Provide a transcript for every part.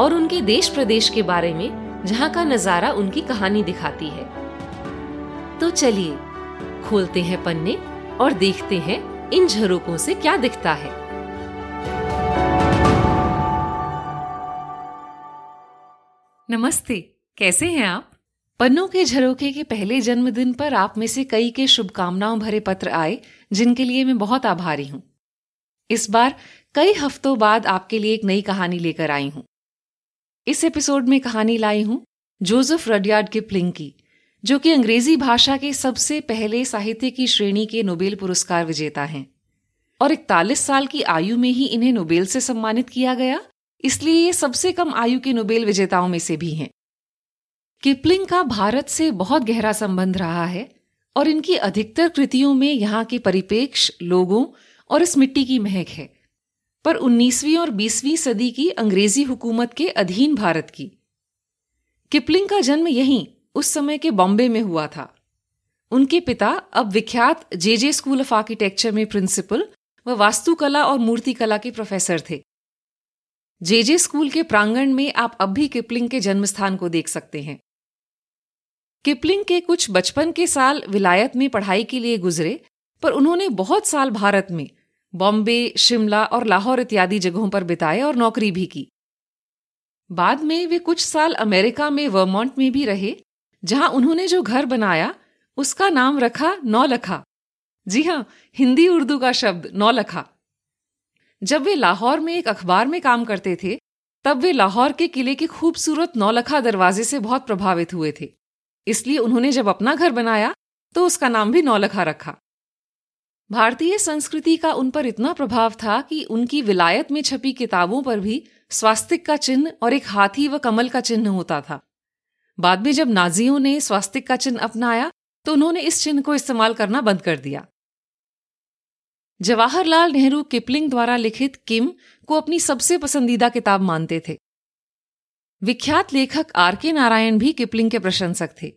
और उनके देश प्रदेश के बारे में, जहाँ का नज़ारा उनकी कहानी दिखाती है। तो चलिए, खोलते हैं पन्ने और देखते हैं इन झरोकों से क्या दिखता है। नमस्ते, कैसे हैं आप? पन्नों के झरोखे के पहले जन्मदिन पर आप में से कई के शुभकामनाओं भरे पत्र आए, जिनके लिए मैं बहुत आभारी हूँ। इस बार, कई हफ्तों बाद आपके लिए एक नई कहानी लेकर आई हूँ। इस एपिसोड में कहानी लाई हूँ जोसेफ रडियार्ड किपलिंग की जो कि अंग्रेज़ी भाषा के सबसे पहले साहित्य की श्रेणी के नोबेल पुरस्कार विजेता हैं। और इकतालीस साल की आयु में ही इन्हें नोबेल से सम्मानित किया गया, इसलिए ये सबसे कम आयु के नोबेल विजेताओं में से भी हैं। किपलिंग का भारत से बहुत गहरा संबंध रहा है, और इनकी अधिकतर कृतियों में यहाँ के परिपेक्ष लोगों और इस मिट्टी की महक है। पर 19वीं और 20वीं सदी की अंग्रेज़ी हुकूमत के अधीन भारत की। किपलिंग का जन्म यहीं, उस समय के बॉम्बे में हुआ था। उनके पिता अब विख्यात J J school of architecture में प्रिंसिपल व वास्तुकला और मूर्तिकला के प्रोफेसर थे। जे जे स्कूल के प्रांगण में आप अब भी किपलिंग के जन्म स्थान को देख सकते हैं। किपलिंग के कुछ बचपन के साल विलायत में पढ़ाई के लिए गुजरे, पर उन्होंने बहुत साल भारत में बॉम्बे, शिमला और लाहौर इत्यादि जगहों पर बिताए और नौकरी भी की। बाद में वे कुछ साल अमेरिका में वर्मोंट में भी रहे, जहाँ उन्होंने जो घर बनाया, उसका नाम रखा नौलखा। जी हाँ, हिंदी उर्दू का शब्द नौलखा। जब वे लाहौर में एक अखबार में काम करते थे, तब वे लाहौर के किले के खूबसूरत नौलखा दरवाजे से बहुत प्रभावित हुए थे। इसलिए उन्होंने जब अपना घर बनाया तो उसका नाम भी नौलखा रखा। भारतीय संस्कृति का उन पर इतना प्रभाव था कि उनकी विलायत में छपी किताबों पर भी स्वास्तिक का चिन्ह और एक हाथी व कमल का चिन्ह होता था। बाद में जब नाजियों ने स्वास्तिक का चिन्ह अपनाया तो उन्होंने इस चिन्ह को इस्तेमाल करना बंद कर दिया। जवाहरलाल नेहरू किपलिंग द्वारा लिखित किम को अपनी सबसे पसंदीदा किताब मानते थे। विख्यात लेखक आर के नारायण भी किपलिंग के प्रशंसक थे।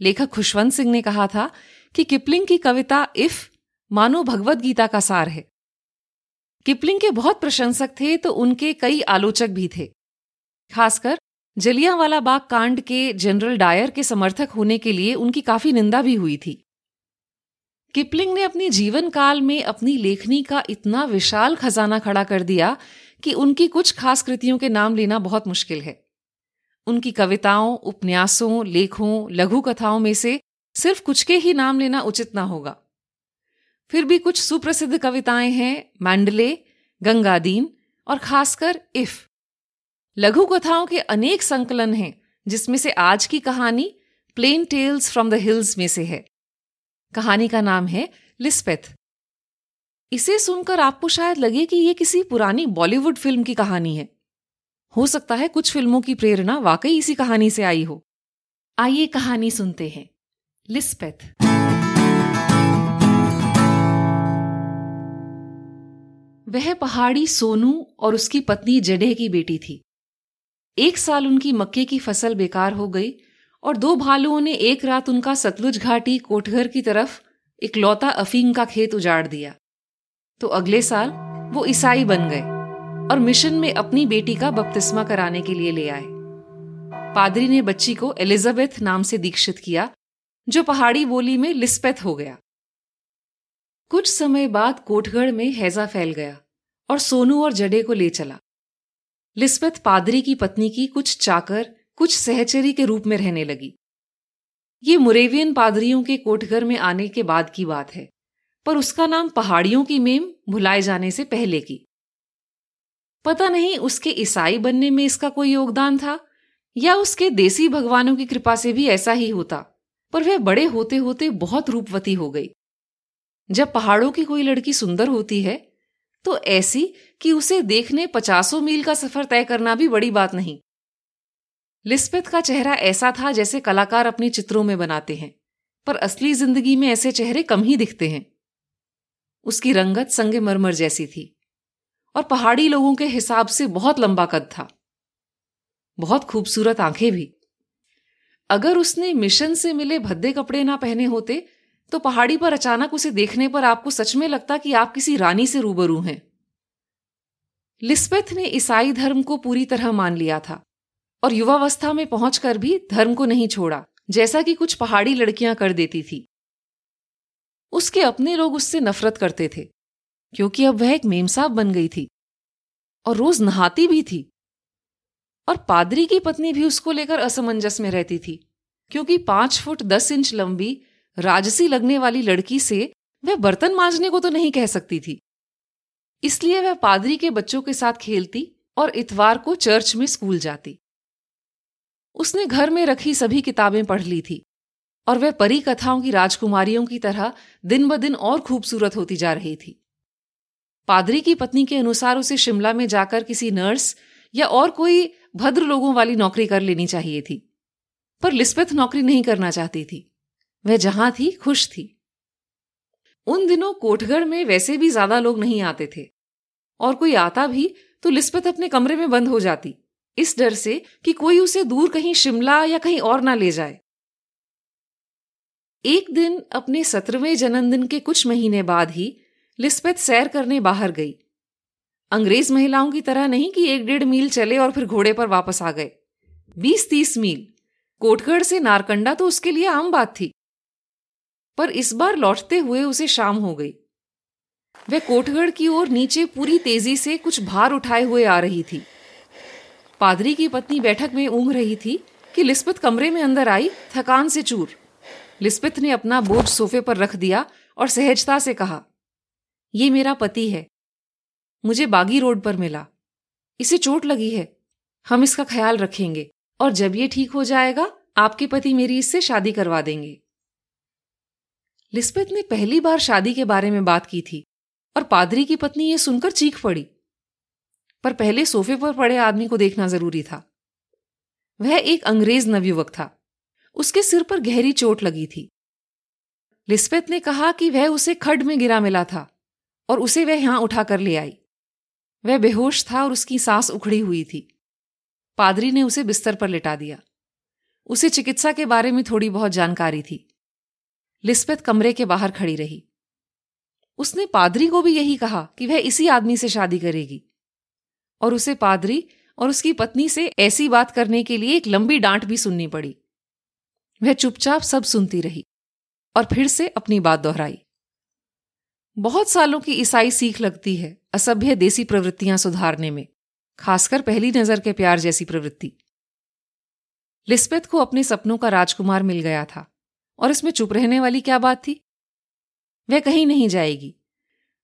लेखक खुशवंत सिंह ने कहा था कि किपलिंग की कविता इफ़ मानो भगवत गीता का सार है। किपलिंग के बहुत प्रशंसक थे तो उनके कई आलोचक भी थे। खासकर, जलियांवाला बाग कांड के जनरल डायर के समर्थक होने के लिए उनकी काफ़ी निंदा भी हुई थी। किपलिंग ने अपने जीवन काल में अपनी लेखनी का इतना विशाल खजाना खड़ा कर दिया कि उनकी कुछ खास कृतियों के नाम लेना बहुत मुश्किल है। उनकी कविताओं, उपन्यासों, लेखों, लघु कथाओं में से सिर्फ़ कुछ के ही नाम लेना उचित ना होगा। फिर भी कुछ सुप्रसिद्ध कविताएँ हैं, मैंडले, गंगादीन और खासकर इफ़। लघु कथाओं के अनेक संकलन हैं, जिसमें से आज की कहानी plain tales from the hills में से है। कहानी का नाम है लिस्पेथ। इसे सुनकर आपको शायद लगे कि यह किसी पुरानी बॉलीवुड फ़िल्म की कहानी है। हो सकता है कुछ फ़िल्मों की प्रेरणा वाकई इसी कहानी से आई हो। आइए कहानी सुनते हैं। लिस्पेथ। वह पहाड़ी सोनू और उसकी पत्नी जडेह की बेटी थी। एक साल उनकी मक्के की फ़सल बेकार हो गई और दो भालुओं ने एक रात उनका सतलुज घाटी कोठघर की तरफ़ इकलौता अफीम का खेत उजाड़ दिया। तो अगले साल वो ईसाई बन गए और मिशन में अपनी बेटी का बपतिस्मा कराने के लिए ले आए। पादरी ने बच्ची को एलिजाबेथ नाम से दीक्षित किया, जो पहाड़ी बोली में लिस्पेथ हो गया। कुछ समय बाद कोठगढ़ में हैजा फैल गया और सोनू और जडे को ले चला। लिस्बeth पादरी की पत्नी की कुछ चाकर, कुछ सहचरी के रूप में रहने लगी। ये मुरेवियन पादरियों के कोठघर में आने के बाद की बात है, पर उसका नाम पहाड़ियों की मेम भुलाए जाने से पहले की। पता नहीं उसके ईसाई बनने में इसका कोई योगदान था, या उसके देसी भगवानों की कृपा से भी ऐसा ही होता, पर वह बड़े होते होते बहुत रूपवती हो गई। जब पहाड़ों की कोई लड़की सुंदर होती है तो ऐसी कि उसे देखने पचासों मील का सफ़र तय करना भी बड़ी बात नहीं। लिस्पेथ का चेहरा ऐसा था जैसे कलाकार अपने चित्रों में बनाते हैं, पर असली ज़िंदगी में ऐसे चेहरे कम ही दिखते हैं। उसकी रंगत संगे मरमर जैसी थी, और पहाड़ी लोगों के हिसाब से बहुत लंबा कद था। बहुत खूबसूरत आँखें भी। अगर उसने मिशन से मिले भद्दे कपड़े ना पहने होते तो पहाड़ी पर अचानक उसे देखने पर आपको सच में लगता कि आप किसी रानी से रूबरू हैं। लिस्बेथ ने ईसाई धर्म को पूरी तरह मान लिया था और युवावस्था में पहुंचकर भी धर्म को नहीं छोड़ा, जैसा कि कुछ पहाड़ी लड़कियाँ कर देती थी। उसके अपने लोग उससे नफरत करते थे, क्योंकि अब वह एक मेमसाब बन गई थी और रोज नहाती भी थी और पादरी की पत्नी भी उसको लेकर असमंजस में रहती थी, क्योंकि पाँच फुट दस इंच लंबी राजसी लगने वाली लड़की से वह बर्तन मांजने को तो नहीं कह सकती थी। इसलिए वह पादरी के बच्चों के साथ खेलती और इतवार को चर्च में स्कूल जाती। उसने घर में रखी सभी किताबें पढ़ ली थी और वह परी कथाओं की राजकुमारियों की तरह दिन ब दिन और खूबसूरत होती जा रही थी। पादरी की पत्नी के अनुसार उसे शिमला में जाकर किसी नर्स या और कोई भद्र लोगों वाली नौकरी कर लेनी चाहिए थी, पर लिस्बेथ नौकरी नहीं करना चाहती थी। वह जहाँ थी, खुश थी। उन दिनों कोठगढ़ में वैसे भी ज़्यादा लोग नहीं आते थे। और कोई आता भी तो लिस्बेथ अपने कमरे में बंद हो जाती। इस डर से कि कोई उसे दूर कहीं शिमला या कहीं और ना ले जाए। एक दिन अपने सत्रहवें जन्मदिन के कुछ महीने बाद ही लिस्बेथ सैर करने बाहर गई। अंग्रेज़ महिलाओं की तरह नहीं कि एक डेढ़ मील चले और फिर घोड़े पर वापस आ गए। बीस तीस मील। कोटगढ़ से नारकंडा तो उसके लिए आम बात थी। पर इस बार लौटते हुए उसे शाम हो गई। वह कोठगढ़ की ओर नीचे पूरी तेज़ी से कुछ भार उठाए हुए आ रही थी। पादरी की पत्नी बैठक में ऊंघ रही थी कि लिस्बत कमरे में अंदर आई, थकान से चूर। लिस्बत ने अपना बोझ सोफे पर रख दिया और सहजता से कहा, ये मेरा पति है। मुझे बागी रोड पर मिला। इसे चोट लगी है। हम इसका ख्याल रखेंगे और जब ये ठीक हो जाएगा, आपके पति मेरी इससे शादी करवा देंगे। लिस्बेथ ने पहली बार शादी के बारे में बात की थी और पादरी की पत्नी ये सुनकर चीख पड़ी। पर पहले सोफे पर पड़े आदमी को देखना ज़रूरी था। वह एक अंग्रेज़ नवयुवक था। उसके सिर पर गहरी चोट लगी थी। लिस्बेथ ने कहा कि वह उसे खड में गिरा मिला था और उसे वह यहाँ उठाकर ले आई। वह बेहोश था और उसकी सांस उखड़ी हुई थी। पादरी ने उसे बिस्तर पर लिटा दिया। उसे चिकित्सा के बारे में थोड़ी बहुत जानकारी थी। लिस्बेथ कमरे के बाहर खड़ी रही। उसने पादरी को भी यही कहा कि वह इसी आदमी से शादी करेगी। और उसे पादरी और उसकी पत्नी से ऐसी बात करने के लिए एक लंबी डांट भी सुननी पड़ी। वह चुपचाप सब सुनती रही और फिर से अपनी बात दोहराई। बहुत सालों की ईसाई सीख लगती है असभ्य देसी प्रवृत्तियाँ सुधारने में, खासकर पहली नज़र के प्यार जैसी प्रवृत्ति। लिस्बेथ को अपने सपनों का राजकुमार मिल गया था। और इसमें चुप रहने वाली क्या बात थी? वह कहीं नहीं जाएगी।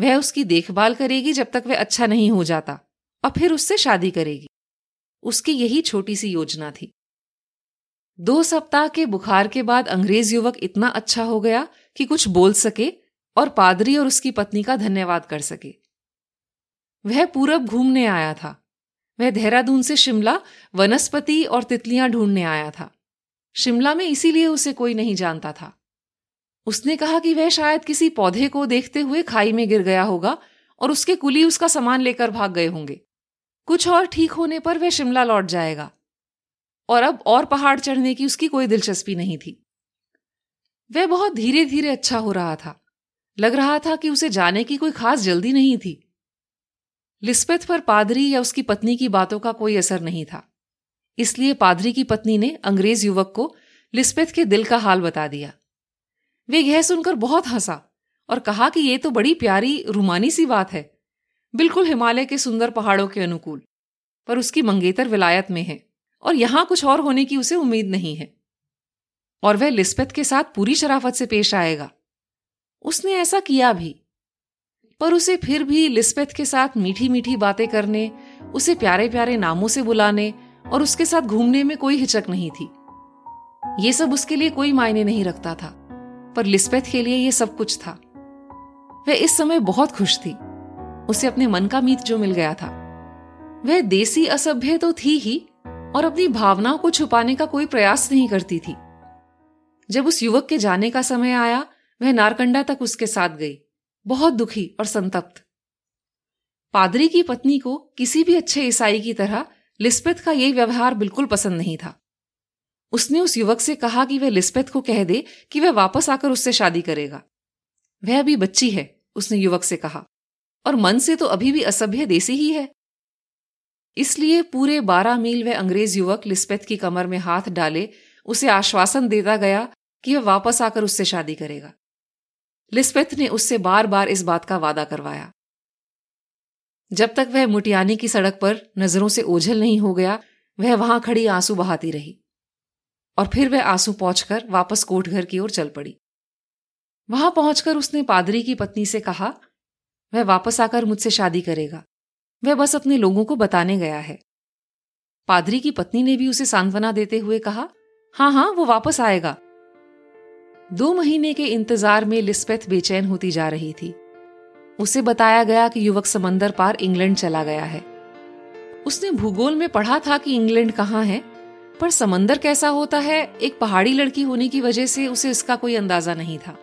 वह उसकी देखभाल करेगी जब तक वह अच्छा नहीं हो जाता, और फिर उससे शादी करेगी। उसकी यही छोटी सी योजना थी। दो सप्ताह के बुखार के बाद अंग्रेज़ युवक इतना अच्छा हो गया कि कुछ बोल सके और पादरी और उसकी पत्नी का धन्यवाद कर सके। वह पूरब घूमने आया था। वह देहरादून से शिमला, वनस्पति और तितलियाँ ढूँढने आया था। शिमला में इसीलिए उसे कोई नहीं जानता था। उसने कहा कि वह शायद किसी पौधे को देखते हुए खाई में गिर गया होगा और उसके कुली उसका सामान लेकर भाग गए होंगे। कुछ और ठीक होने पर वह शिमला लौट जाएगा। और अब और पहाड़ चढ़ने की उसकी कोई दिलचस्पी नहीं थी। वह बहुत धीरे धीरे अच्छा हो रहा था। लग रहा था कि उसे जाने की कोई खास जल्दी नहीं थी। लिस्बेथ पर पादरी या उसकी पत्नी की बातों का कोई असर नहीं था। इसलिए पादरी की पत्नी ने अंग्रेज़ युवक को लिस्बेथ के दिल का हाल बता दिया। वे यह सुनकर बहुत हंसा और कहा कि यह तो बड़ी प्यारी, रुमानी सी बात है। बिल्कुल हिमालय के सुंदर पहाड़ों के अनुकूल, पर उसकी मंगेतर विलायत में है और यहाँ कुछ और होने की उसे उम्मीद नहीं है। और वह लिस्बेथ के साथ पूरी शराफत से पेश आएगा। उसने ऐसा किया भी, पर उसे फिर भी लिस्बेथ के साथ मीठी मीठी बातें करने, उसे प्यारे प्यारे नामों से बुलाने और उसके साथ घूमने में कोई हिचक नहीं थी। ये सब उसके लिए कोई मायने नहीं रखता था, पर लिस्बेथ के लिए ये सब कुछ था। वह इस समय बहुत खुश थी। उसे अपने मन का मीत जो मिल गया था। वह देसी असभ्य तो थी ही, और अपनी भावनाओं को छुपाने का कोई प्रयास नहीं करती थी। जब उस युवक के जाने का समय आया, वह नारकंडा तक उसके साथ गई, बहुत दुखी और संतप्त। पादरी की पत्नी को किसी भी अच्छे ईसाई की तरह लिस्पेथ का यह व्यवहार बिल्कुल पसंद नहीं था। उसने उस युवक से कहा कि वह लिस्पेथ को कह दे कि वह वापस आकर उससे शादी करेगा। वह अभी बच्ची है, उसने युवक से कहा। और मन से तो अभी भी असभ्य देसी ही है। इसलिए पूरे बारह मील वह अंग्रेज़ युवक लिस्पेथ की कमर में हाथ डाले, उसे आश्वासन देता गया कि वह वापस आकर उससे शादी करेगा। लिस्पेथ ने उससे बार बार इस बात का वादा करवाया। जब तक वह मुटियानी की सड़क पर नज़रों से ओझल नहीं हो गया, वह वहाँ खड़ी आँसू बहाती रही और फिर वह आँसू पहुंचकर वापस कोटघर की ओर चल पड़ी। वहाँ पहुंचकर उसने पादरी की पत्नी से कहा, वह वापस आकर मुझसे शादी करेगा। वह बस अपने लोगों को बताने गया है। पादरी की पत्नी ने भी उसे सांत्वना देते हुए कहा हाँ हाँ वो वापस आएगा। दो महीने के इंतज़ार में लिस्पेथ बेचैन होती जा रही थी। उसे बताया गया कि युवक समंदर पार इंग्लैंड चला गया है। उसने भूगोल में पढ़ा था कि इंग्लैंड कहाँ है, पर समंदर कैसा होता है, एक पहाड़ी लड़की होने की वजह से उसे इसका कोई अंदाज़ा नहीं था।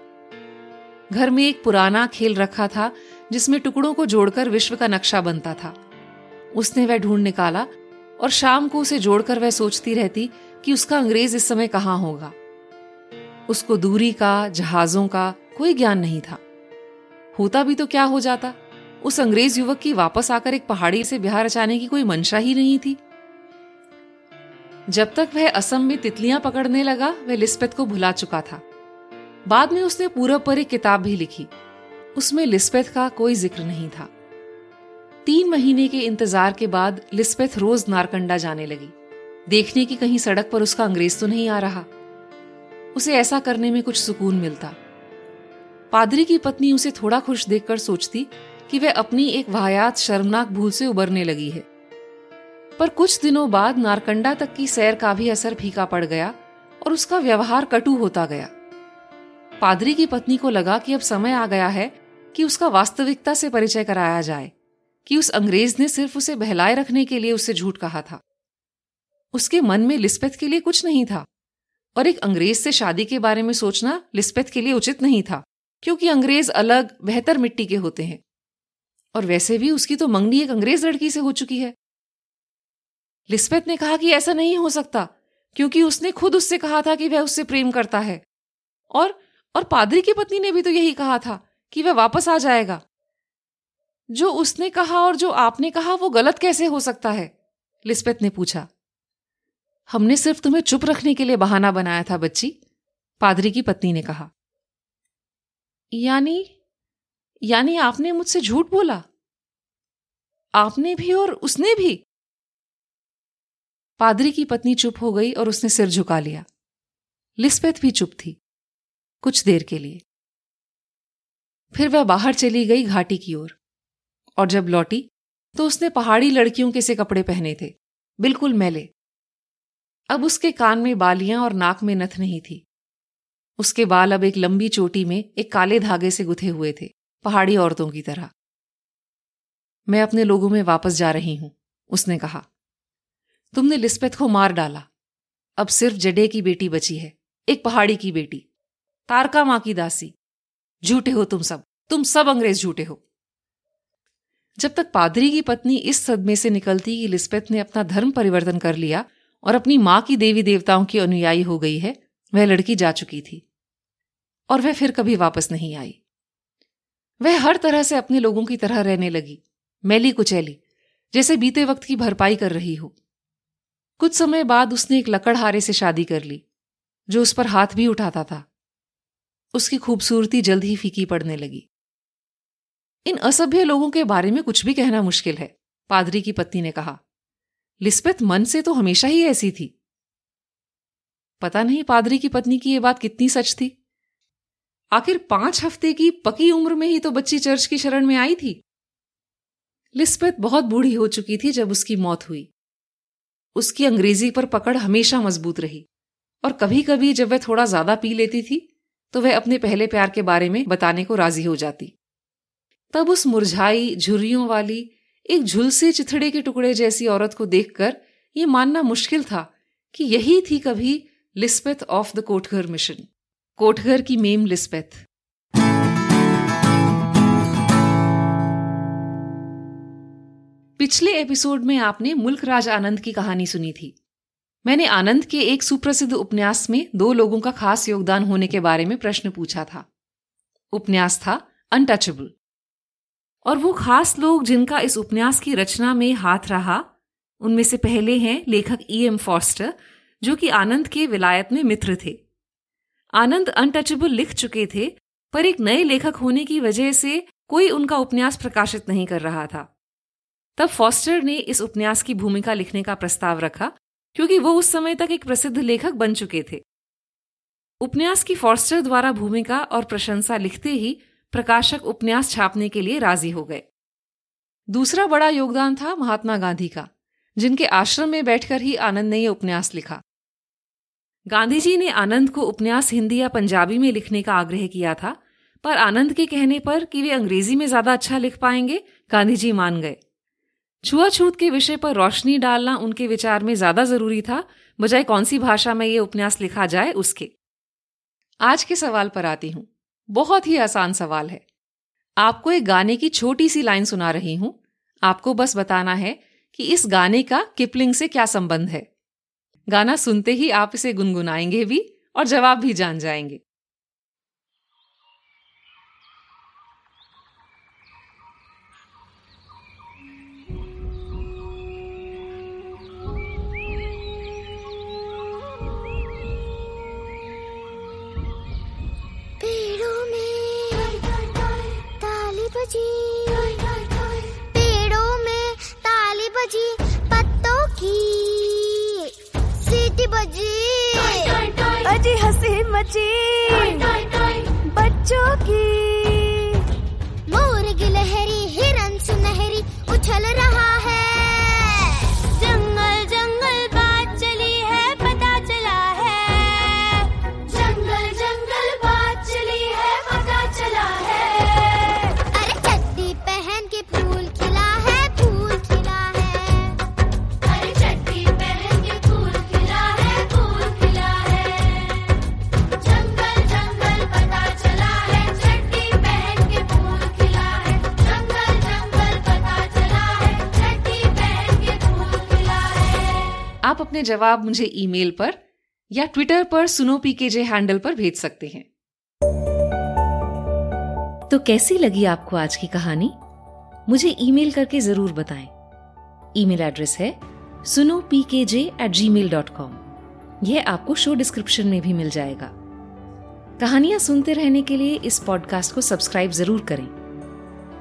घर में एक पुराना खेल रखा था, जिसमें टुकड़ों को जोड़कर विश्व का नक्शा बनता था। उसने वह ढूंढ निकाला और शाम को उसे जोड़कर वह सोचती रहती कि उसका अंग्रेज़ इस समय कहाँ होगा। उसको दूरी का, जहाजों का कोई ज्ञान नहीं था। होता भी तो क्या हो जाता? उस अंग्रेज़ युवक की वापस आकर एक पहाड़ी से बिहार रचाने की कोई मंशा ही नहीं थी। जब तक वह असम में तितलियाँ पकड़ने लगा, वह लिस्पेथ को भुला चुका था। बाद में उसने पूरब पर एक किताब भी लिखी। उसमें लिस्पेथ का कोई ज़िक्र नहीं था। तीन महीने के इंतज़ार के बाद लिस्पेथ रोज नारकंडा जाने लगी। देखने की कहीं सड़क पर उसका अंग्रेज़ तो नहीं आ रहा। उसे ऐसा करने में कुछ सुकून मिलता। पादरी की पत्नी उसे थोड़ा खुश देखकर सोचती कि वह अपनी एक वाहयात शर्मनाक भूल से उबरने लगी है। पर कुछ दिनों बाद नारकंडा तक की सैर का भी असर फीका पड़ गया और उसका व्यवहार कटु होता गया। पादरी की पत्नी को लगा कि अब समय आ गया है कि उसका वास्तविकता से परिचय कराया जाए, कि उस अंग्रेज़ ने सिर्फ़ उसे बहलाए रखने के लिए उससे झूठ कहा था। उसके मन में लिस्पेथ के लिए कुछ नहीं था और एक अंग्रेज़ से शादी के बारे में सोचना लिस्पेथ के लिए उचित नहीं था। क्योंकि अंग्रेज़ अलग, बेहतर मिट्टी के होते हैं। और वैसे भी उसकी तो मंगनी एक अंग्रेज़ लड़की से हो चुकी है। लिस्पेथ ने कहा कि ऐसा नहीं हो सकता, क्योंकि उसने खुद उससे कहा था कि वह उससे प्रेम करता है। और और पादरी की पत्नी ने भी तो यही कहा था कि वह वापस आ जाएगा। जो उसने कहा और जो आपने कहा, वो गलत कैसे हो सकता है? लिस्पेथ ने पूछा। हमने सिर्फ़ तुम्हें चुप रखने के लिए बहाना बनाया था, बच्ची, पादरी की पत्नी ने कहा। यानी यानी आपने मुझसे झूठ बोला। आपने भी और उसने भी। पादरी की पत्नी चुप हो गई और उसने सिर झुका लिया। लिस्पेथ भी चुप थी कुछ देर के लिए। फिर वह बाहर चली गई घाटी की ओर और, और जब लौटी तो उसने पहाड़ी लड़कियों के से कपड़े पहने थे बिल्कुल मैले। अब उसके कान में बालियाँ और नाक में नथ नहीं थी। उसके बाल अब एक लंबी चोटी में एक काले धागे से गुथे हुए थे, पहाड़ी औरतों की तरह। मैं अपने लोगों में वापस जा रही हूँ, उसने कहा। तुमने लिस्पेथ को मार डाला। अब सिर्फ़ जडे की बेटी बची है, एक पहाड़ी की बेटी, तारका माँ की दासी। झूठे हो तुम सब तुम सब अंग्रेज़ झूठे हो। जब तक पादरी की पत्नी इस सदमे से निकलती कि लिस्पेथ ने अपना धर्म परिवर्तन कर लिया और अपनी माँ की देवी देवताओं की अनुयायी हो गई है वह लड़की जा चुकी थी और वह फिर कभी वापस नहीं आई। वह हर तरह से अपने लोगों की तरह रहने लगी, मैली कुचैली, जैसे बीते वक्त की भरपाई कर रही हो। कुछ समय बाद उसने एक लकड़हारे से शादी कर ली, जो उस पर हाथ भी उठाता था। उसकी खूबसूरती जल्द ही फीकी पड़ने लगी। इन असभ्य लोगों के बारे में कुछ भी कहना मुश्किल है, पादरी की पत्नी ने कहा। लिस्बेथ मन से तो हमेशा ही ऐसी थी। पता नहीं पादरी की पत्नी की यह बात कितनी सच थी। आखिर पाँच हफ़्ते की पकी उम्र में ही तो बच्ची चर्च की शरण में आई थी। लिस्बेथ बहुत बूढ़ी हो चुकी थी जब उसकी मौत हुई। उसकी अंग्रेज़ी पर पकड़ हमेशा मज़बूत रही और कभी कभी जब वह थोड़ा ज़्यादा पी लेती थी तो वह अपने पहले प्यार के बारे में बताने को राज़ी हो जाती। तब उस मुरझाई, झुर्रियों वाली, एक झुलसे चिथड़े के टुकड़े जैसी औरत को देखकर यह मानना मुश्किल था कि यही थी कभी Lispeth of the Kotgarh mission Kotgarh की मेम लिस्पेथ पिछले एपिसोड में आपने मुल्क राज आनंद की कहानी सुनी थी। मैंने आनंद के एक सुप्रसिद्ध उपन्यास में दो लोगों का खास योगदान होने के बारे में प्रश्न पूछा था। उपन्यास था अनटचेबल और वो खास लोग जिनका इस उपन्यास की रचना में हाथ रहा, उनमें से पहले हैं लेखक ई एम फॉस्टर जो कि आनंद के विलायत में मित्र थे। आनंद अनटचेबल लिख चुके थे, पर एक नए लेखक होने की वजह से कोई उनका उपन्यास प्रकाशित नहीं कर रहा था। तब फॉस्टर ने इस उपन्यास की भूमिका लिखने का प्रस्ताव रखा, क्योंकि वो उस समय तक एक प्रसिद्ध लेखक बन चुके थे। उपन्यास की फॉस्टर द्वारा भूमिका और प्रशंसा लिखते ही प्रकाशक उपन्यास छापने के लिए राज़ी हो गए। दूसरा बड़ा योगदान था महात्मा गांधी का, जिनके आश्रम में बैठकर ही आनंद ने यह उपन्यास लिखा। गांधी जी ने आनंद को उपन्यास हिंदी या पंजाबी में लिखने का आग्रह किया था, पर आनंद के कहने पर कि वे अंग्रेज़ी में ज़्यादा अच्छा लिख पाएँगे गांधी जी मान गए। छुआछूत के विषय पर रोशनी डालना उनके विचार में ज़्यादा ज़रूरी था, बजाय कौन सी भाषा में ये उपन्यास लिखा जाए उसके। आज के सवाल पर आती हूँ। बहुत ही आसान सवाल है। आपको एक गाने की छोटी सी लाइन सुना रही हूँ। आपको बस बताना है कि इस गाने का किपलिंग से क्या संबंध है। गाना सुनते ही आप इसे गुनगुनाएँगे भी और जवाब भी जान जाएँगे। हँसी अपने जवाब मुझे ईमेल पर या ट्विटर पर सुनो पीकेजे हैंडल पर भेज सकते हैं। तो कैसी लगी आपको आज की कहानी? मुझे ईमेल करके ज़रूर बताएँ। ईमेल एड्रेस है सुनो P K J eight Gmail dot com यह आपको शो डिस्क्रिप्शन में भी मिल जाएगा। कहानियाँ सुनते रहने के लिए इस पॉडकास्ट को सब्सक्राइब ज़रूर करें।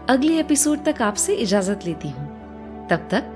अगले एपिसोड तक आपसे इजाज़त लेती हूँ। तब तक